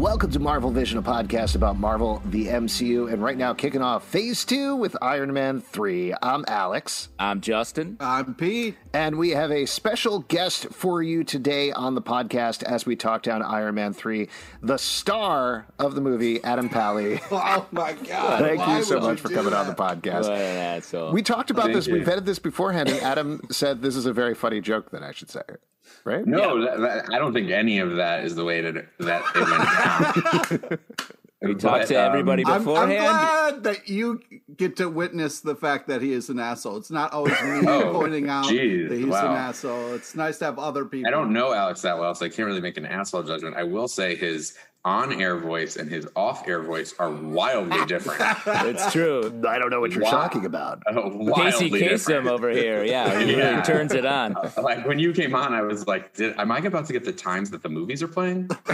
Welcome to Marvel Vision, a podcast about Marvel, the MCU, and right now kicking off phase two with Iron Man 3. I'm Alex. I'm Justin. I'm Pete. And we have a special guest for you today on the podcast as we talk down Iron Man 3, the star of the movie, Adam Pally. oh my God. Thank Why you so much you for coming that? on the podcast. What an asshole. We talked about Thank this, we you. vetted this beforehand, and Adam said this is a very funny joke that I should say. Right? No, that, that, I don't think any of that is the way to, that it went down. we talked to But, um, everybody I'm, I'm glad that you get to witness the fact that he is an asshole. It's not always me Oh, pointing out geez, that he's wow. an asshole. It's nice to have other people. I don't know Alex that well, so I can't really make an asshole judgment. I will say his on-air voice and his off-air voice are wildly different. it's true. I don't know what you're Wow. talking about. Uh, Casey wildly Kasem over here. Yeah, he really turns it on. Like when you came on, I was like, Did, "Am I about to get the times that the movies are playing?"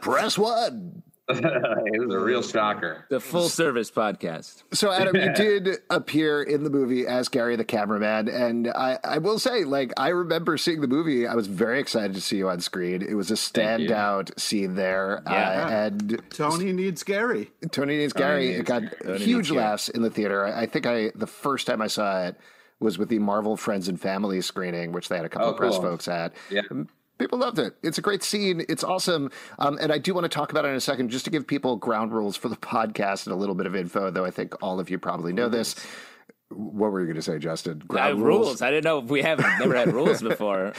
Press one. it was a real shocker. The full service podcast. So, Adam, you did appear in the movie as Gary the cameraman, and I, I will say, like, I remember seeing the movie. I was very excited to see you on screen. It was a standout scene there, Yeah. uh, and Tony needs Gary. Tony needs Tony Gary. needs It got Tony huge needs Gary. laughs in the theater. I I think I the first time I saw it was with the Marvel Friends and Family screening, which they had a couple Oh, of press cool. folks at. Yeah. People loved it. It's a great scene. It's awesome. Um, and I do want to talk about it in a second, just to give people ground rules for the podcast and a little bit of info, though I think all of you probably know this. What were you going to say, Justin? Ground rules. I didn't know if we have never had rules before.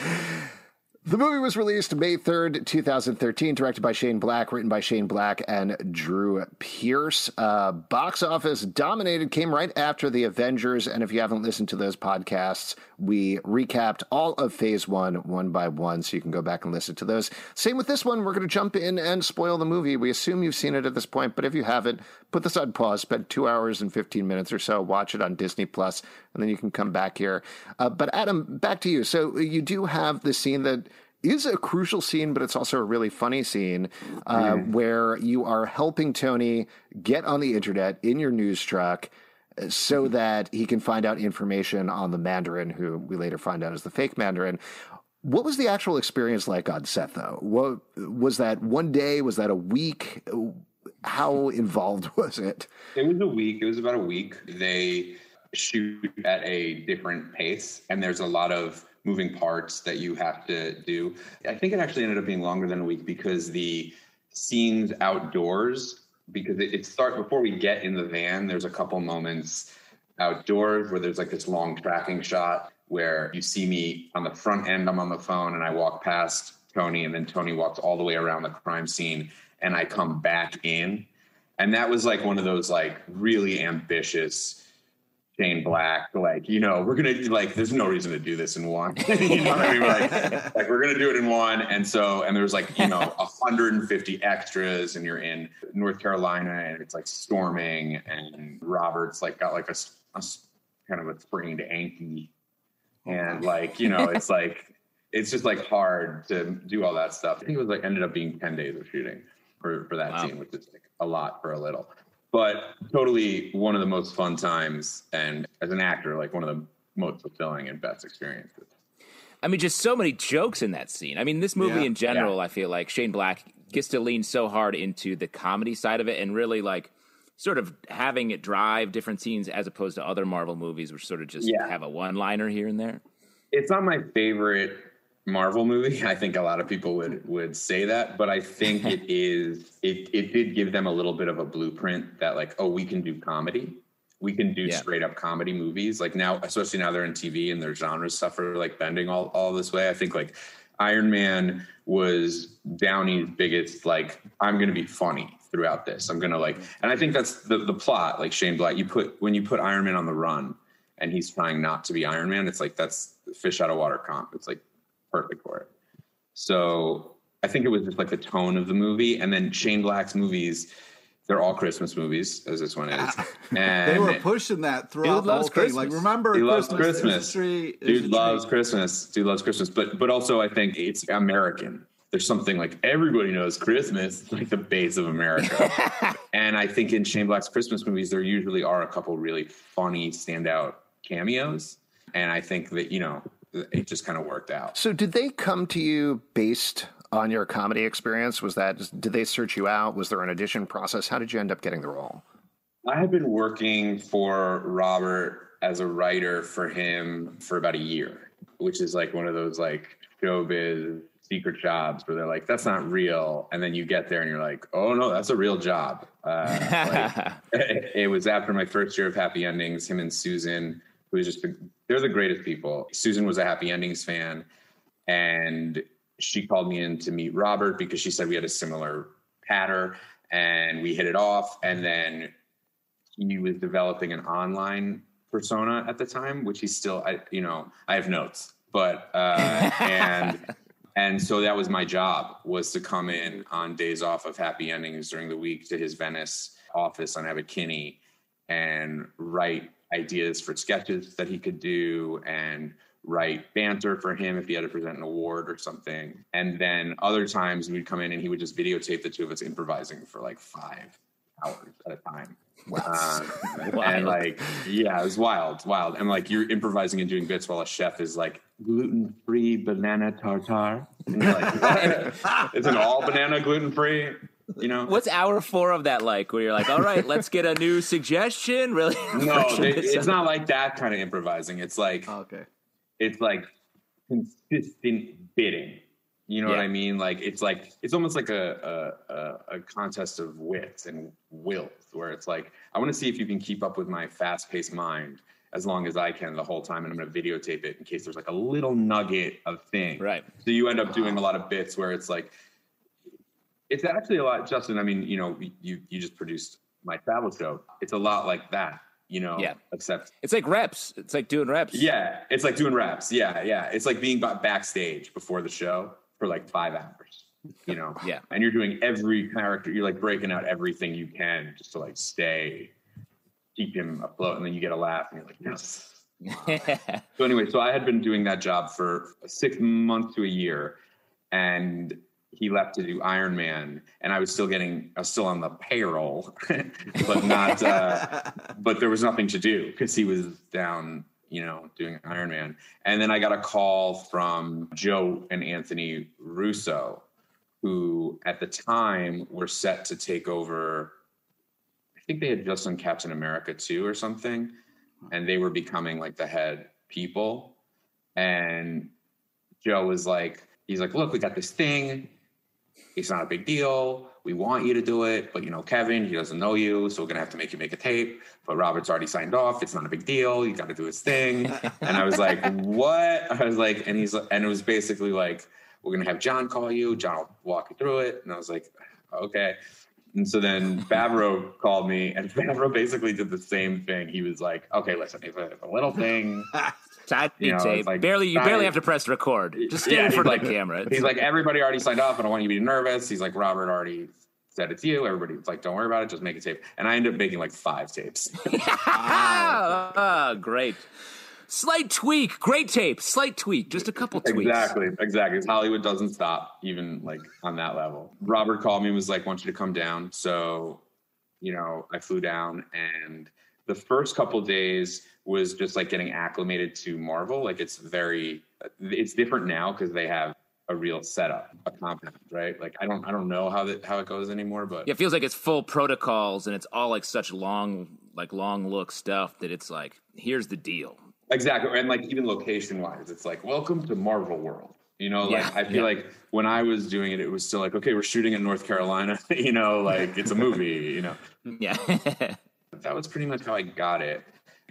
The movie was released May 3rd, 2013, directed by Shane Black, written by Shane Black and Drew Pearce. Uh, box office dominated, came right after the Avengers. And if you haven't listened to those podcasts, we recapped all of phase one, one by one. So you can go back and listen to those. Same with this one. We're going to jump in and spoil the movie. We assume you've seen it at this point, but if you haven't, put this on pause, spend two hours and 15 minutes or so, watch it on Disney Plus, and then you can come back here. Uh, but Adam, back to you. So you do have the scene that is a crucial scene, but it's also a really funny scene uh, where you are helping Tony get on the internet in your news truck uh, so that he can find out information on the Mandarin, who we later find out is the fake Mandarin. What was the actual experience like on set, though? What was that one day? Was that a week? How involved was it? It was a week. It was about a week. They shoot at a different pace, and there's a lot of moving parts that you have to do. I think it actually ended up being longer than a week because the scenes outdoors, because it, it starts before we get in the van. There's a couple moments outdoors where there's like this long tracking shot where you see me on the front end. I'm on the phone, and I walk past Tony, and then Tony walks all the way around the crime scene, and I come back in and that was like one of those like really ambitious Shane Black, like you know, we're gonna like, there's no reason to do this in one. you know what I mean? Like, like we're gonna do it in one, and so and there's like you know 150 extras, and you're in North Carolina, and it's like storming, and Robert's like got like a kind of a sprained ankle, oh, and like you know, it's like it's just like hard to do all that stuff. I think it was like ended up being 10 days of shooting for for that Wow. scene, which is like a lot for a little but totally one of the most fun times and as an actor like one of the most fulfilling and best experiences I mean, just so many jokes in that scene. I mean, this movie Yeah. in general, I feel like Shane Black gets to lean so hard into the comedy side of it and really like sort of having it drive different scenes as opposed to other Marvel movies, which sort of just Yeah. have a one liner here and there. it's not my favorite marvel movie i think a lot of people would hmm. would say that but i think it is it it did give them a little bit of a blueprint that like oh we can do comedy we can do Yeah. straight up comedy movies like now especially now they're in tv and their genres suffer like bending all, all this way i think like iron man was downey's biggest like i'm gonna be funny throughout this i'm gonna like hmm. and i think that's the the plot like shane black you put when you put iron man on the run and he's trying not to be Iron Man. It's like that's fish out of water comp. It's like perfect for it. So I think it was just like the tone of the movie, and then Shane Black's movies. They're all Christmas movies, as this one is. And They were pushing that throughout the whole loves thing. Like, remember He loves Christmas? There's Christmas. tree, Dude loves tree. Christmas. Dude loves Christmas. But but also I think it's American. There's something like everybody knows Christmas, It's like the base of America. and I think in Shane Black's Christmas movies, there usually are a couple really funny standout cameos. And I think that, you know, it just kind of worked out. So, did they come to you based on your comedy experience? Was that did they search you out? Was there an audition process? How did you end up getting the role? I had been working for Robert as a writer for him for about a year, which is like one of those like showbiz secret jobs where they're like, "That's not real," and then you get there and you're like, "Oh no, that's a real job." Uh, like, it was after my first year of Happy Endings. Him and Susan, who was just they're the greatest people. Susan was a Happy Endings fan, and she called me in to meet Robert because she said we had a similar pattern and we hit it off. And then he was developing an online persona at the time, which he's still, I, you know, I have notes, but, uh, and, and so that was my job was to come in on days off of happy endings during the week to his Venice office on Abbot Kinney and write ideas for sketches that he could do and write banter for him if he had to present an award or something. And then other times we'd come in and he would just videotape the two of us improvising for like five hours at a time. Um, and like, yeah, it was wild, wild. And like, you're improvising and doing bits while a chef is like gluten free banana tartar. Like, it's an all banana gluten free, you know? What's hour four of that like? Where you're like, all right, let's get a new suggestion. Really? No, they, it's not like that kind of improvising. It's like, oh, Okay. it's like consistent bidding. You know what I mean? Like it's like it's almost like a a, a, a contest of wits and wills, where it's like I want to see if you can keep up with my fast paced mind as long as I can the whole time, and I'm going to videotape it in case there's like a little nugget of thing. Right. So you end up doing a lot of bits where it's like it's actually a lot, Justin. I mean, you know, you you just produced my travel show. It's a lot like that. You know, Yeah. except It's like reps. It's like doing reps. yeah, it's like doing reps. Yeah, yeah. It's like being backstage before the show for like five hours. You know. Yeah. And you're doing every character. You're like breaking out everything you can just to like stay, keep him afloat, and then you get a laugh, and you're like, yes. So anyway, so I had been doing that job for six months to a year, and he left to do Iron Man, and I was still getting, I was still on the payroll, but not, uh, but there was nothing to do because he was down, you know, doing Iron Man. And then I got a call from Joe and Anthony Russo, who at the time were set to take over. I think they had just done Captain America 2 or something, and they were becoming like the head people. And Joe was like, he's like, look, we got this thing. It's not a big deal. We want you to do it, but you know, Kevin, he doesn't know you, so we're gonna have to make you make a tape. But Robert's already signed off. It's not a big deal. You got to do his thing. and I was like, what? I was like, and he's and it was basically like, we're gonna have John call you. John will walk you through it. And I was like, okay. And so then Favreau called me, and Favreau basically did the same thing. He was like, okay, listen, it's a, it's a little thing. Tiny You know, tape. it's like barely. You barely have to press record. Just stand Yeah, in front like- the camera. He's like, everybody already signed off. I don't want you to be nervous. He's like, Robert already said it's you. Everybody's like, don't worry about it. Just make a tape. And I ended up making like five tapes. ah, ah, great. Slight tweak. Great tape. Slight tweak. Just a couple tweaks. exactly, exactly. Hollywood doesn't stop, even like on that level. Robert called me and was like, want you to come down. So, you know, I flew down and the first couple days was just like getting acclimated to Marvel. Like it's very, it's different now because they have a real setup, a compound, right? Like I don't, I don't know how that how it goes anymore, but Yeah, it feels like it's full protocols and it's all like such long, like long look stuff that it's like, here's the deal. Exactly. And like even location wise, it's like, welcome to Marvel World. You know, like Yeah, I feel yeah. like when I was doing it, it was still like, okay, we're shooting in North Carolina, you know, like it's a movie, you know. Yeah. That was pretty much how I got it.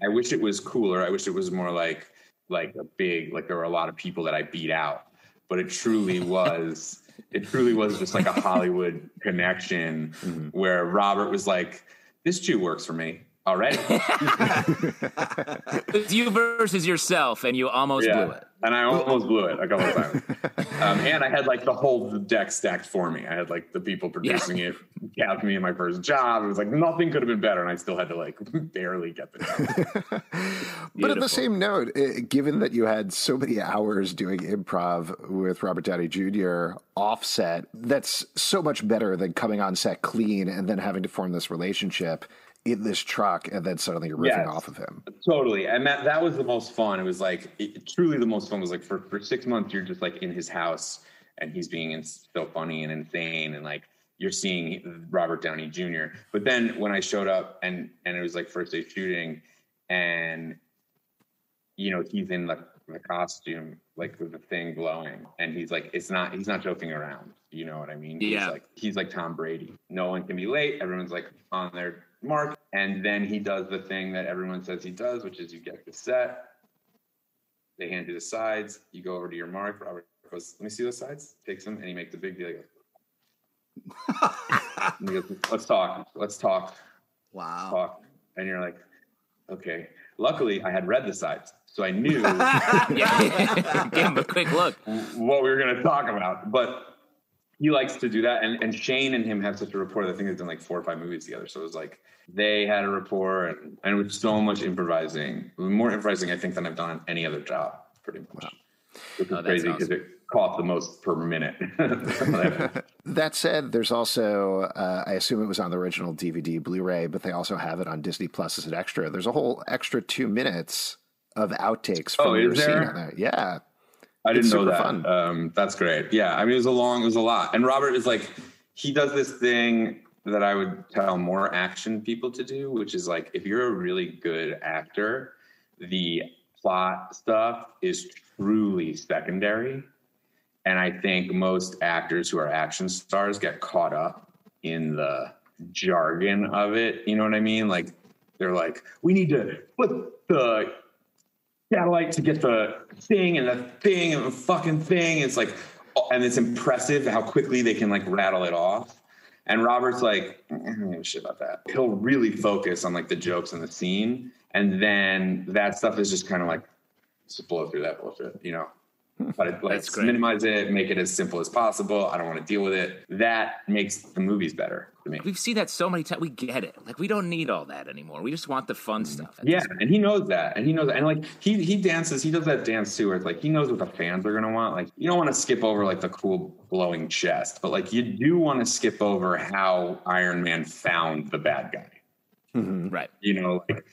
I wish it was cooler. I wish it was more like like a big, like there were a lot of people that I beat out. But it truly was it truly was just like a Hollywood connection mm-hmm. where Robert was like, This Jew works for me. Already. It's you versus yourself, and you almost blew it. And I almost blew it a couple of times. Um, and I had like the whole deck stacked for me. I had like the people producing it, capped me in my first job. It was like nothing could have been better. And I still had to like barely get the job. But at the same note, eh, given that you had so many hours doing improv with Robert Downey Jr. offset, that's so much better than coming on set clean and then having to form this relationship in this truck and then suddenly you're riffing Yes. off of him. Totally. And that, that was the most fun. It was like, it, truly the most fun was like for, for six months, you're just like in his house and he's being in, so funny and insane. And like, you're seeing Robert Downey Jr. But then when I showed up and, and it was like first day shooting and, you know, he's in the, the costume, like with the thing glowing and he's like, it's not, he's not joking around. You know what I mean? Yeah. He's like, he's like Tom Brady. No one can be late. Everyone's like on their mark. And then he does the thing that everyone says he does, which is you get the set. They hand you the sides. You go over to your mark. Robert goes, "Let me see those sides." Takes them, and he makes a big deal. He goes, and he goes, "Let's talk. Let's talk. Wow. Talk." And you're like, "Okay." Luckily, I had read the sides, so I knew Yeah. Give him a quick look. what we were going to talk about. But he likes to do that, and and Shane and him have such a rapport. I think they've done like four or five movies together, so it was like they had a rapport, and, and it was so much improvising, more improvising, I think, than I've done on any other job, pretty much. Which is Oh, crazy because awesome. it cost the most per minute. That said, there's also, uh, I assume it was on the original DVD Blu ray, but they also have it on Disney Plus as an extra. There's a whole extra two minutes of outtakes from Oh, is your scene there? on there. Yeah. I didn't know that. fun. Um, that's great. Yeah, I mean, it was a long, it was a lot. And Robert is like, he does this thing that I would tell more action people to do, which is like, if you're a really good actor, the plot stuff is truly secondary. And I think most actors who are action stars get caught up in the jargon of it. You know what I mean? Like, they're like, we need to put the satellite to get the thing and the thing and the fucking thing. It's like, and it's impressive how quickly they can like rattle it off. And Robert's like, eh, I don't give a shit about that. He'll really focus on like the jokes and the scene. And then that stuff is just kind of like, just blow through that bullshit, you know? But it, let's great. minimize it, make it as simple as possible. I don't want to deal with it. That makes the movies better to me. We've seen that so many times. We get it. Like we don't need all that anymore. We just want the fun mm-hmm. stuff. Yeah, and he knows that, and he knows, and like he he dances, he does that dance too, where it's like he knows what the fans are gonna want. Like you don't want to skip over like the cool glowing chest, but like you do want to skip over how Iron Man found the bad guy. Mm-hmm. Right. You know, like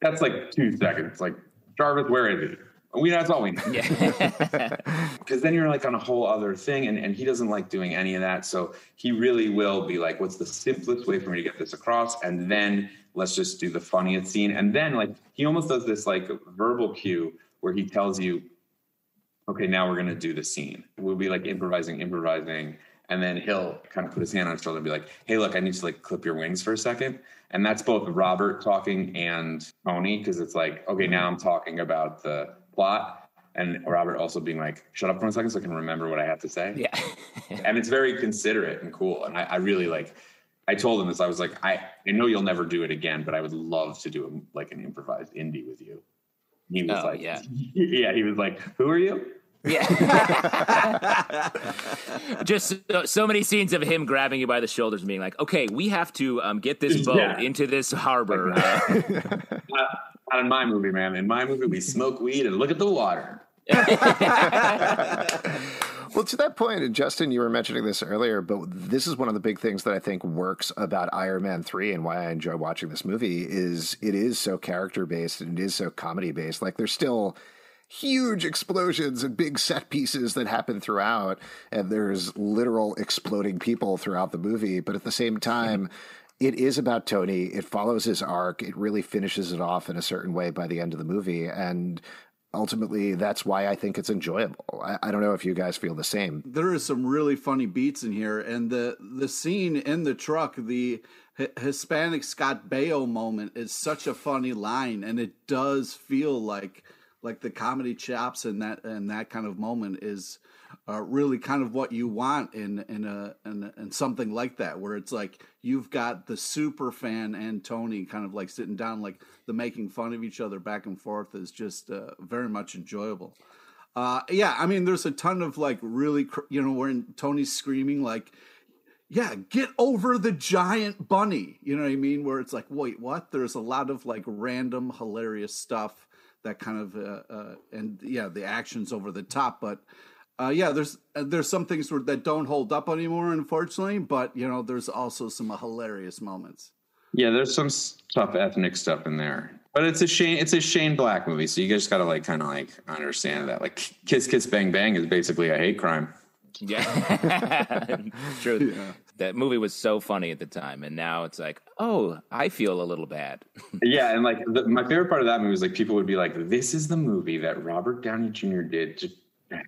that's like two seconds. Like Jarvis, where is he? We know that's all we know. Yeah. because then you're like on a whole other thing and, and he doesn't like doing any of that. So he really will be like what's the simplest way for me to get this across? And then let's just do the funniest scene. And then like he almost does this like verbal cue where he tells you okay now we're going to do the scene. We'll be like improvising improvising. And then he'll kind of put his hand on his shoulder and be like hey look i need to like clip your wings for a second. And that's both robert talking and tony because it's like okay now i'm talking about the plot and robert also being like shut up for a second so i can remember what i have to say Yeah. and it's very considerate and cool and I, I really like i told him this i was like I, I know you'll never do it again but i would love to do a, like an improvised indie with you he was Oh, like yeah. yeah he was like who are you Yeah. Just so, so many scenes of him grabbing you by the shoulders and being like, "Okay, we have to um, get this boat Yeah. into this harbor." Uh, not, not in my movie man in my movie we smoke weed and look at the water Well, to that point, Justin, you were mentioning this earlier, but this is one of the big things that I think works about Iron Man 3 and why I enjoy watching this movie is it is so character based and it is so comedy based. Like there's still huge explosions and big set pieces that happen throughout and there's literal exploding people throughout the movie, but at the same time it is about Tony. It follows his arc. It really finishes it off in a certain way by the end of the movie and ultimately that's why I think it's enjoyable. I, I don't know if you guys feel the same. there is some really funny beats in here and the the scene in the truck the Hi- hispanic scott baio moment is such a funny line and it does feel like like the comedy chops and that and that kind of moment is uh, really kind of what you want in in a in, in something like that, where it's like you've got the super fan and Tony kind of like sitting down, like the making fun of each other back and forth is just uh, very much enjoyable. Uh, yeah, I mean, there's a ton of like really, cr- you know, when Tony's screaming like, "Yeah, get over the giant bunny," you know what I mean? Where it's like, wait, what? There's a lot of like random, hilarious stuff that kind of, uh, uh, and yeah, the action's over the top, but. Uh, yeah, there's uh, there's some things that don't hold up anymore, unfortunately. But you know, there's also some hilarious moments. Yeah, there's some tough ethnic stuff in there. But it's a Shane it's a Shane Black movie, so you guys gotta like kind of like understand that. Like Kiss Kiss Bang Bang is basically a hate crime. Yeah, true. Yeah. That movie was so funny at the time, and now it's like, oh, I feel a little bad. yeah, and like the, my favorite part of that movie was like people would be like, "This is the movie that Robert Downey Jr. did to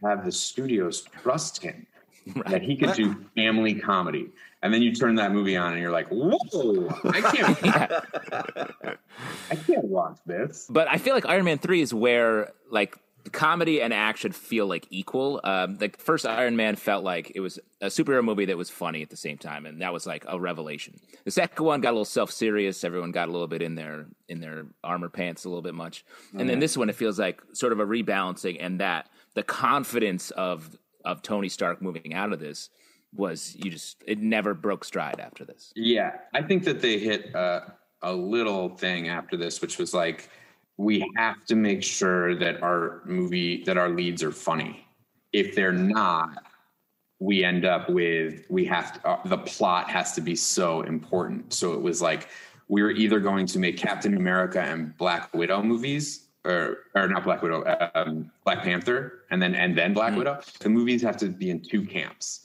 have the studios trust him right. that he could do family comedy. And then you turn that movie on and you're like, whoa, I can't, I can't watch this. But I feel like Iron Man 3 is where like comedy and action feel like equal. Um, the first Iron Man felt like it was a superhero movie that was funny at the same time, and that was like a revelation. The second one got a little self serious. Everyone got a little bit in their in their armor pants a little bit much, and then this one it feels like sort of a rebalancing, and that the confidence of of Tony Stark moving out of this was you just it never broke stride after this. Yeah, I think that they hit a little thing after this, which was like we have to make sure that our movie that our leads are funny. If they're not, we end up with we have to, uh, the plot has to be so important. So it was like we were either going to make Captain America and Black Widow movies or or not Black Widow, um, Black Panther, and then and then Black mm-hmm. Widow. The movies have to be in two camps: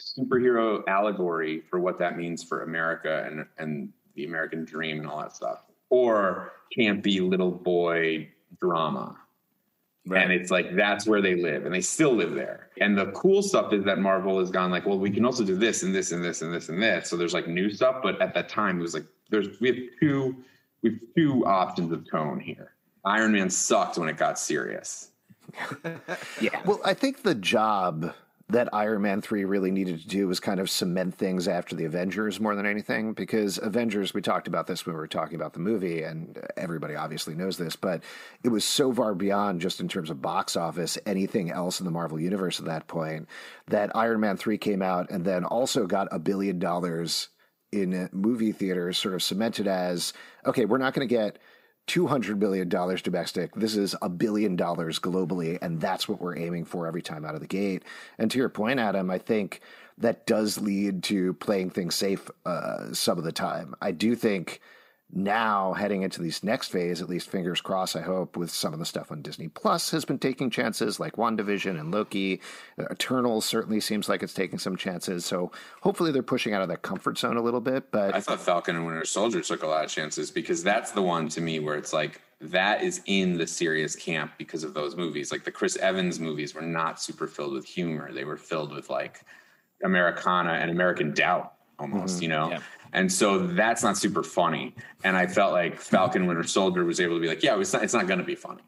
superhero allegory for what that means for America and and the American dream and all that stuff, or campy little boy drama. Right. And it's like that's where they live, and they still live there. And the cool stuff is that Marvel has gone like, well, we can also do this and this and this and this and this. So there's like new stuff, but at that time it was like there's we have two we have two options of tone here Iron Man sucked when it got serious. yeah. Well, I think the job that Iron Man 3 really needed to do was kind of cement things after the Avengers more than anything because Avengers we talked about this when we were talking about the movie and everybody obviously knows this but it was so far beyond just in terms of box office anything else in the Marvel universe at that point that Iron Man 3 came out and then also got a billion dollars in movie theaters sort of cemented as okay we're not going to get $200 million domestic. This is a billion dollars globally, and that's what we're aiming for every time out of the gate. And to your point, Adam, I think that does lead to playing things safe uh, some of the time. I do think now heading into this next phase, at least fingers crossed, I hope, with some of the stuff on Disney Plus has been taking chances like WandaVision and Loki. Uh, Eternal certainly seems like it's taking some chances. So hopefully they're pushing out of that comfort zone a little bit. But I thought Falcon and Winter Soldier took a lot of chances because that's the one to me where it's like that is in the serious camp because of those movies. Like the Chris Evans movies were not super filled with humor. They were filled with like Americana and American doubt almost, mm-hmm. you know? Yeah. And so that's not super funny. And I felt like Falcon Winter Soldier was able to be like, yeah, it's not, it's not going to be funny.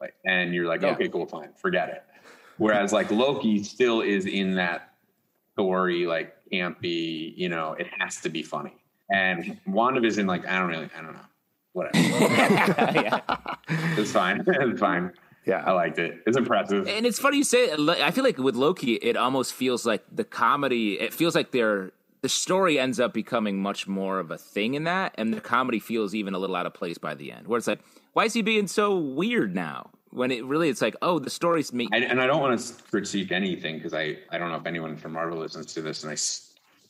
Like, and you're like, yeah. okay, cool, fine, forget it. Whereas like Loki still is in that story, like campy, you know, it has to be funny. And WandaVision, like, I don't really, I don't know, whatever. yeah. It's fine. It's fine. Yeah, I liked it. It's impressive. And it's funny you say. I feel like with Loki, it almost feels like the comedy. It feels like they're the story ends up becoming much more of a thing in that, and the comedy feels even a little out of place by the end. Where it's like, why is he being so weird now? When it really, it's like, oh, the story's me. And, and I don't want to critique anything because I, I don't know if anyone from Marvel listens to this, and I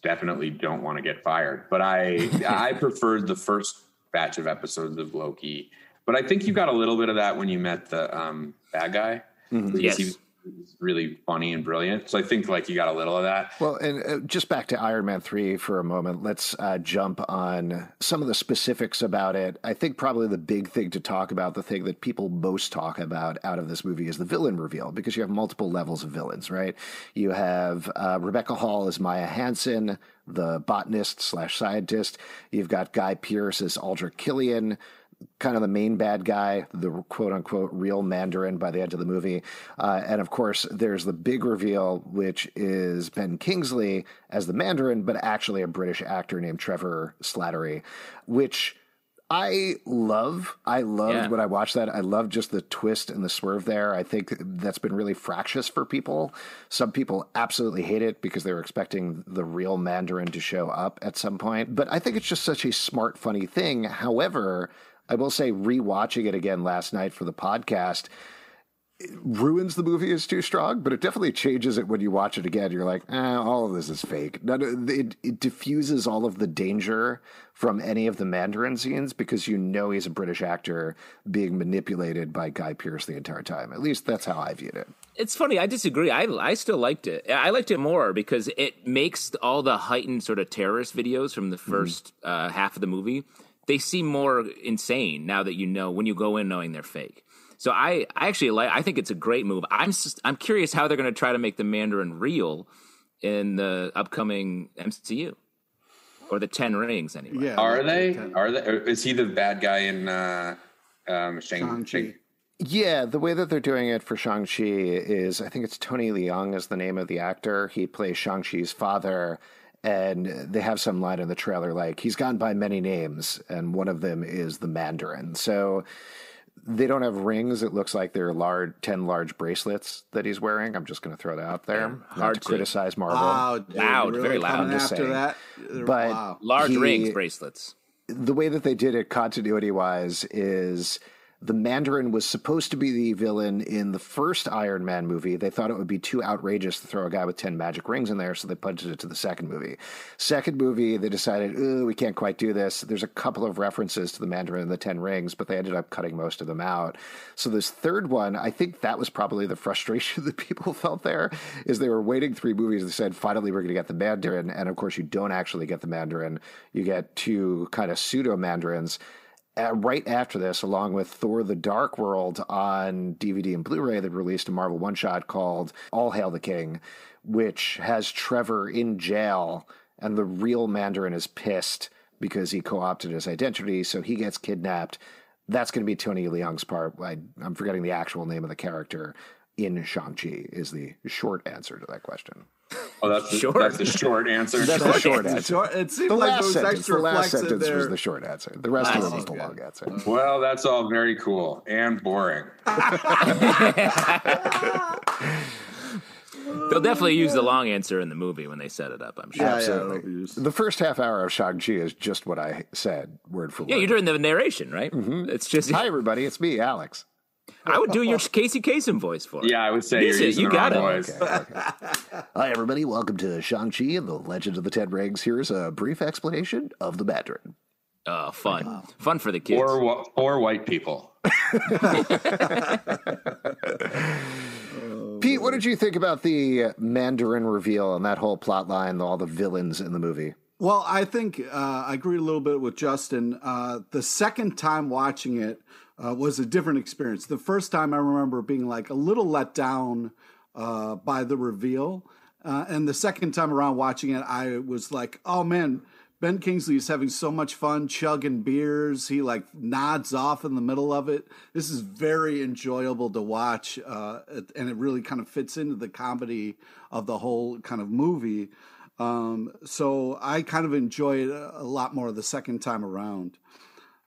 definitely don't want to get fired. But I, I preferred the first batch of episodes of Loki. But I think you got a little bit of that when you met the um, bad guy. Mm-hmm. Yes. He, really funny and brilliant. So I think like you got a little of that. Well, and uh, just back to Iron Man 3 for a moment, let's uh, jump on some of the specifics about it. I think probably the big thing to talk about, the thing that people most talk about out of this movie is the villain reveal because you have multiple levels of villains, right? You have uh, Rebecca Hall as Maya Hansen, the botanist slash scientist. You've got Guy Pearce as Aldrich Killian kind of the main bad guy, the quote unquote real Mandarin by the end of the movie. Uh, and of course, there's the big reveal, which is Ben Kingsley as the Mandarin, but actually a British actor named Trevor Slattery, which I love. I loved Yeah. when I watched that. I love just the twist and the swerve there. I think that's been really fractious for people. Some people absolutely hate it because they were expecting the real Mandarin to show up at some point. But I think it's just such a smart, funny thing. However, I will say, rewatching it again last night for the podcast, ruins the movie is too strong, but it definitely changes it when you watch it again. You're like, eh, all of this is fake. None it, it diffuses all of the danger from any of the Mandarin scenes because you know he's a British actor being manipulated by Guy Pearce the entire time. At least that's how I viewed it. It's funny. I disagree. I I still liked it. I liked it more because it makes all the heightened sort of terrorist videos from the 1st uh, half of the movie they seem more insane now that you know when you go in knowing they're fake. So I, I actually like. I think it's a great move. I'm just, I'm curious how they're going to try to make the Mandarin real in the upcoming MCU or the Ten Rings anyway. Yeah. Are they? Okay. Are they? or Is he the bad guy in uh, um, Shang? Shang-Chi. Yeah, the way that they're doing it for Shang-Chi is I think it's Tony Leung is the name of the actor. He plays Shang-Chi's father. And they have some line in the trailer like, he's gone by many names, and one of them is the Mandarin. So they don't have rings. It looks like they're large, 10 large bracelets that he's wearing. I'm just going to throw that out there. Yeah, Not hard to to- criticize Marvel. Wow, dude, Loud, really very loud. coming I'm just after saying. that. But- wow. Large He- rings bracelets. the way that they did it continuity wise is the Mandarin was supposed to be the villain in the first Iron Man movie. They thought it would be too outrageous to throw a guy with 10 magic rings in there, so they punted it to the second movie. Second movie, they decided, "Ooh, we can't quite do this. There's a couple of references to the Mandarin and the 10 rings, but they ended up cutting most of them out. So this third one, I think that was probably the frustration that people felt there, is they were waiting three movies. They said, finally, we're going to get the Mandarin. And of course, you don't actually get the Mandarin. You get two kind of pseudo Mandarins right after this, along with Thor: The Dark World on DVD and Blu-ray, they released a Marvel one-shot called "All Hail the King," which has Trevor in jail, and the real Mandarin is pissed because he co-opted his identity, so he gets kidnapped. That's going to be Tony Leung's part. I, I'm forgetting the actual name of the character in Shang-Chi. Is the short answer to that question. Oh, that's the, Short. that's the short answer. That's the short It's answer. short- It seemed The like last those sentence. extra The last sentence was the short answer. The rest of it was the long answer. well, that's all very cool and boring. They'll definitely use the long answer in the movie when they set it up. I'm sure. Yeah, yeah, Absolutely. it'll be used. The first half hour of Shang-Chi is just what I said, word for Yeah, word. Yeah, you're doing the narration, right? Mm-hmm. It's just Hi, everybody. It's me, Alex. I would do your Casey Kasem voice for it. Yeah, I would say Use you're it. using You got wrong it. voice. Hi, everybody. Welcome to Shang-Chi and the Legend of the Ten Rings. Here's a brief explanation of the Mandarin. Oh, fun, fun for the kids. Or or white people. Pete, what did you think about the Mandarin reveal and that whole plot line, all the villains in the movie? Well, I think uh, I agree a little bit with Justin. Uh, the second time watching it uh, was a different experience. The first time I remember being like a little let down uh, by the reveal. Uh, and the second time around watching it, I was like, oh man, Ben Kingsley is having so much fun chugging beers. He like nods off in the middle of it. This is very enjoyable to watch, uh, and it really kind of fits into the comedy of the whole kind of movie. Um, so I kind of enjoy it a a lot more the second time around.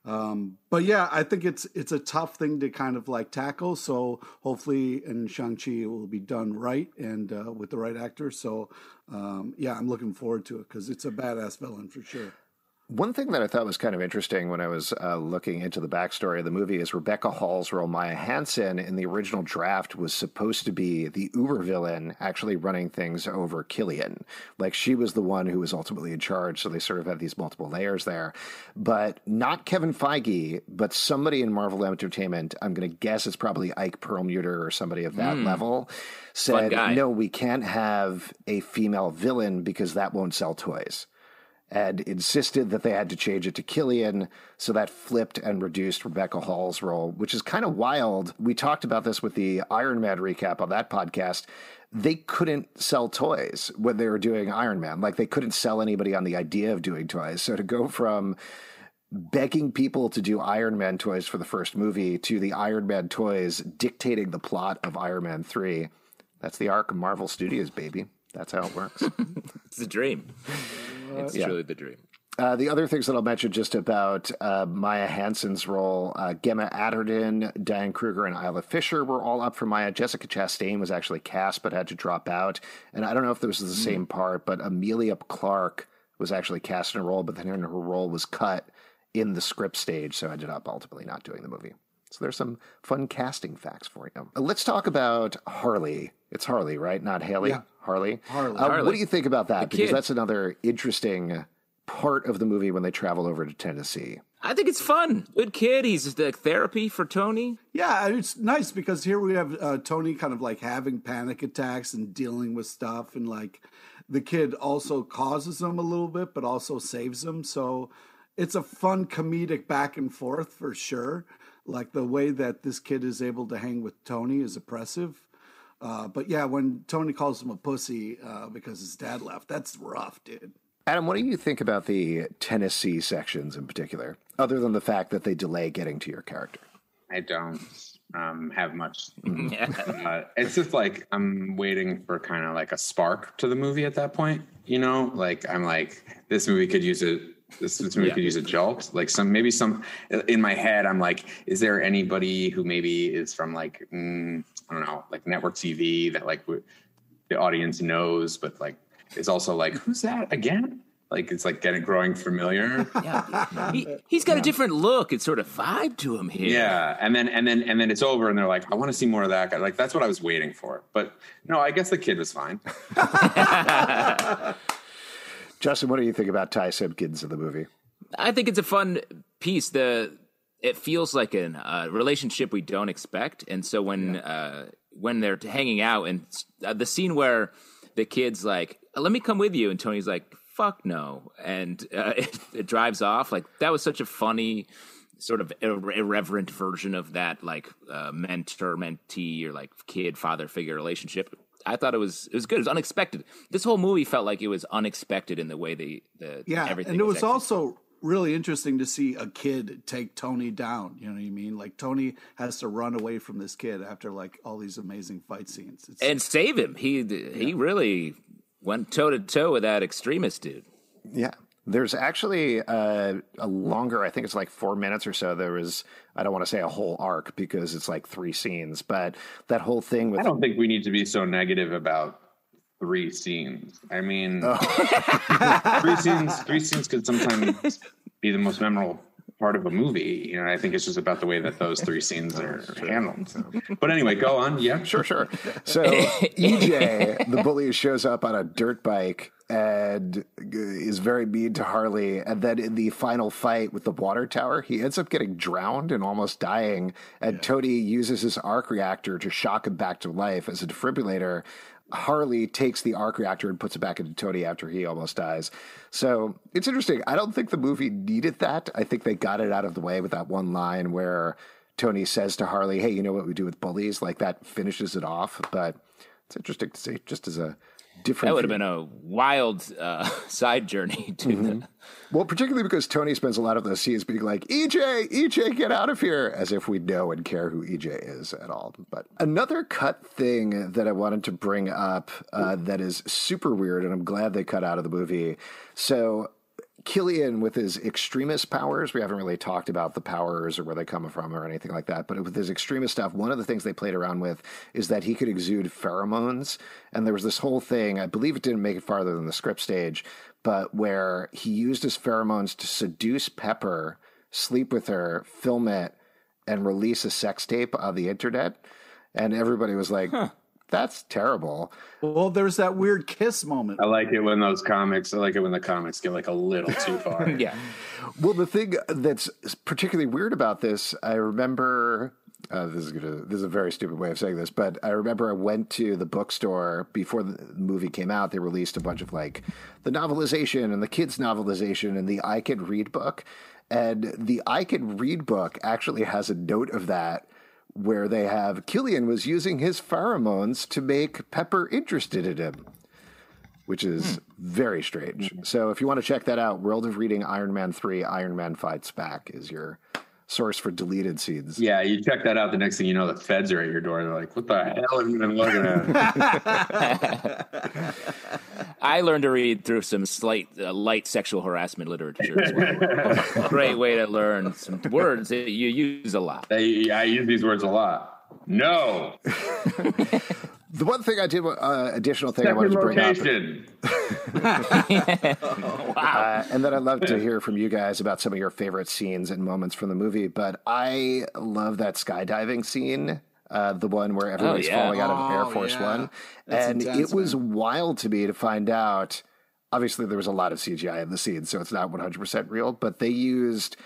Um, but yeah, I think it's it's a tough thing to kind of like tackle. So hopefully in Shang Chi it will be done right and uh, with the right actor. So um, yeah, I'm looking forward to it because it's a badass villain for sure. One thing that I thought was kind of interesting when I was uh, looking into the backstory of the movie is Rebecca Hall's role, Maya Hansen, in the original draft was supposed to be the uber villain, actually running things over Killian. Like she was the one who was ultimately in charge, so they sort of have these multiple layers there. But not Kevin Feige, but somebody in Marvel Entertainment, I'm going to guess it's probably Ike Perlmutter or somebody of that level, said, no, we can't have a female villain because that won't sell toys and insisted that they had to change it to Killian. So that flipped and reduced Rebecca Hall's role, which is kind of wild. We talked about this with the Iron Man recap on that podcast. They couldn't sell toys when they were doing Iron Man. Like they couldn't sell anybody on the idea of doing toys. So to go from begging people to do Iron Man toys for the first movie to the Iron Man toys dictating the plot of Iron Man 3. That's the arc of Marvel Studios, baby. That's how it works. It's the dream. It's Yeah. truly the dream. Uh, the other things that I'll mention just about uh, Maya Hansen's role, uh, Gemma Arterton, Diane Kruger, and Isla Fisher were all up for Maya. Jessica Chastain was actually cast but had to drop out. And I don't know if this was the same part, but Emilia Clarke was actually cast in a role, but then her role was cut in the script stage, so ended up ultimately not doing the movie. So there's some fun casting facts for you. Uh, Let's talk about Harley. It's Harley, right? Not Haley. Yeah. Harley. Harley. Uh, What do you think about that? The Because kid. that's another interesting part of the movie when they travel over to Tennessee. I think it's fun. Good kid. He's like therapy for Tony. Yeah, it's nice because here we have uh, Tony kind of like having panic attacks and dealing with stuff, and like the kid also causes them a little bit, but also saves them. So it's a fun comedic back and forth for sure. Like the way that this kid is able to hang with Tony is oppressive. Uh, but yeah, when Tony calls him a pussy uh, because his dad left, that's rough, dude. Adam, what do you think about the Tennessee sections in particular, other than the fact that they delay getting to your character? I don't um, have much. uh, it's just like I'm waiting for kind of like a spark to the movie at that point. You know, like I'm like this movie could use a this, this movie Yeah. could use a jolt. Like some maybe some in my head, I'm like, is there anybody who maybe is from like mm, I don't know, like network TV that like w- the audience knows, but like is also like who's that again? Like it's like getting growing familiar. Yeah, he, he's got a different look and sort of vibe to him here. Yeah, and then and then and then it's over, and they're like, "I want to see more of that guy." Like that's what I was waiting for. But no, I guess the kid was fine. Justin, what do you think about Ty Simpkins in the movie? I think it's a fun piece. The it feels like a uh, relationship we don't expect, and so when uh, when they're hanging out, and uh, the scene where the kid's like, "Let me come with you," and Tony's like, "Fuck no," and uh, it, it drives off. Like that was such a funny. Sort of ir- irreverent version of that, like uh, mentor mentee or like kid father figure relationship. I thought it was it was good. It was unexpected. This whole movie felt like it was unexpected in the way they the Yeah, everything. and it was executed. also really interesting to see a kid take Tony down. You know what I mean? Like Tony has to run away from this kid after like all these amazing fight scenes. It's, and save him. He he really went toe to toe with that Extremis dude. Yeah. There's actually uh, a longer, I think it's like four minutes or so. There was, I don't want to say a whole arc because it's like three scenes, but that whole thing with I don't think we need to be so negative about three scenes. I mean, three scenes, three scenes could sometimes be the most memorable part of a movie. You know, I think it's just about the way that those three scenes oh, are handled. But anyway, go on. Yeah, Sure, sure. So EJ, the bully, shows up on a dirt bike and is very mean to Harley. And then in the final fight with the water tower, he ends up getting drowned and almost dying. And Tony uses his arc reactor to shock him back to life as a defibrillator. Harley takes the arc reactor and puts it back into Tony after he almost dies. So it's interesting. I don't think the movie needed that. I think they got it out of the way with that one line where Tony says to Harley, "Hey, you know what we do with bullies?" Like that finishes it off. But it's interesting to see, just as a different. That would have been a wild uh, side journey to the, well, particularly because Tony spends a lot of those scenes being like, "EJ, EJ, get out of here," as if we know and care who EJ is at all. But another cut thing that I wanted to bring up uh, that is super weird, and I'm glad they cut out of the movie. So Killian with his Extremis powers, we haven't really talked about the powers or where they come from or anything like that. But with his Extremis stuff, one of the things they played around with is that he could exude pheromones. And there was this whole thing, I believe it didn't make it farther than the script stage, but where he used his pheromones to seduce Pepper, sleep with her, film it, and release a sex tape on the internet. And everybody was like, that's terrible. well, there's that weird kiss moment. I like it when those comics. I like it when the comics get like a little too far. yeah. Well, the thing that's particularly weird about this, I remember. Uh, this is gonna, this is a very stupid way of saying this, but I remember I went to the bookstore before the movie came out. They released a bunch of like the novelization and the kids novelization and the I Can Read book, and the I Can Read book actually has a note of that where they have Killian was using his pheromones to make Pepper interested in him. which is hmm. very strange. Hmm. So if you want to check that out, World of Reading Iron Man 3 Iron Man Fights Back is your source for deleted scenes. Yeah, you check that out. The next thing you know, the feds are at your door. They're like, "What the hell have you been looking at?" I learned to read through some slight, uh, light sexual harassment literature as well. Great way to learn some words that you use a lot. I, I use these words a lot. No, The one thing I did, uh, additional thing I wanted to bring up, location. uh, and then I'd love to hear from you guys about some of your favorite scenes and moments from the movie. But I love that skydiving scene. Uh, the one where everybody's yeah. falling out of Air Oh, Force yeah. One. That's and intense, it was man. wild to me to find out. Obviously, there was a lot of CGI in the scene, so it's not 100% real, but they used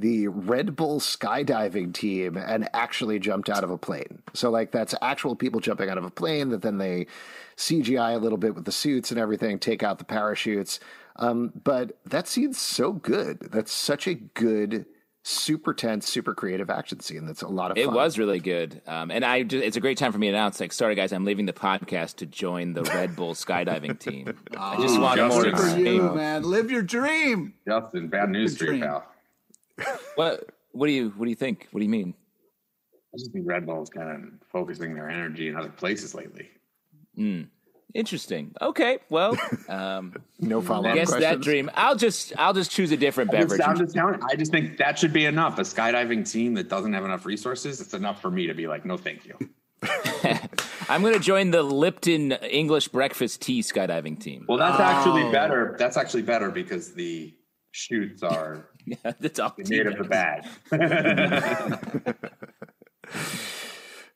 the Red Bull skydiving team and actually jumped out of a plane. So, like, that's actual people jumping out of a plane that then they CGI a little bit with the suits and everything, take out the parachutes. Um, but that scene's so good. That's such a good, super tense, super creative action scene. That's a lot of It was really good, um, and I. ju- It's a great time for me to announce. Like, sorry guys, I'm leaving the podcast to join the Red Bull skydiving team. I just want just more for you, man. Live your dream. Justin, bad news for you, pal. What? What do you? What do you think? What do you mean? I just think Red Bull's kind of focusing their energy in other places lately. Interesting. Okay. Well, um, No follow I guess questions. that dream. I'll just. I'll just choose a different It's beverage. down to town. I just think that should be enough. A skydiving team that doesn't have enough resources, it's enough for me to be like, no, thank you. I'm going to join the Lipton English breakfast tea skydiving team. Well, that's actually better. That's actually better because the shoots are That's all. made of the bag.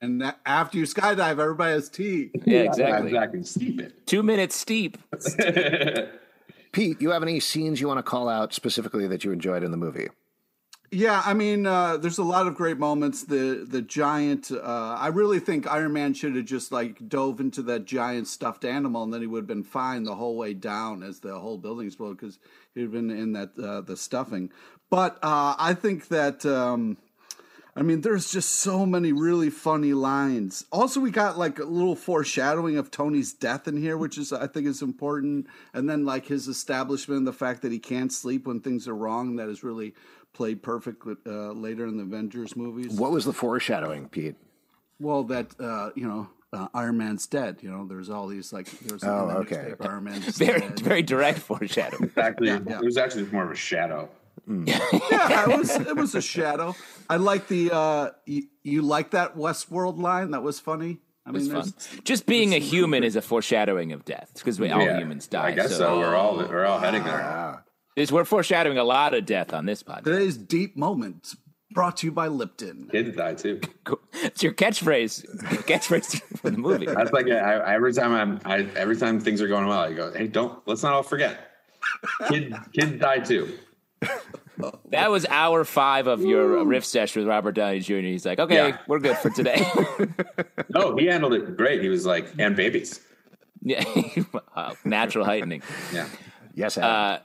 And that, after you skydive, everybody has tea. Yeah, exactly. exactly. Steep it. Two minutes steep. Pete, you have any scenes you want to call out specifically that you enjoyed in the movie? Yeah, I mean, uh, there's a lot of great moments. The the giant, uh, I really think Iron Man should have just like dove into that giant stuffed animal, and then he would have been fine the whole way down as the whole building exploded because he'd been in that uh, the stuffing. But uh, I think that. Um, I mean, there's just so many really funny lines. Also, we got like a little foreshadowing of Tony's death in here, which is I think is important. And then like his establishment, the fact that he can't sleep when things are wrong, that is really played perfect uh, later in the Avengers movies. What was the foreshadowing, Pete? Well, that uh, you know, uh, Iron Man's dead. You know, there's all these like there's Oh, the okay. Iron Man's Very, dead. very direct foreshadowing. Actually, yeah. it was actually more of a shadow. yeah, it was it was a shadow. I like the uh, you, you like that Westworld line. That was funny. I mean, fun. Just being a human is a foreshadowing of death because we all Yeah, humans die. I guess so. We're all we're all heading there. Is we're foreshadowing a lot of death on this podcast. Today's deep moment brought to you by Lipton. Kids die too. It's your catchphrase. catchphrase for the movie. That's like I, I, every time I'm I, every time things are going well, I go, hey, don't let's not all forget. Kids kids die too. That was hour five of your riff session with Robert Downey Jr. He's like, okay, Yeah. we're good for today. No, he handled it great. He was like, and babies. yeah, Wow. natural heightening. Yeah. Yes, Adam. Uh,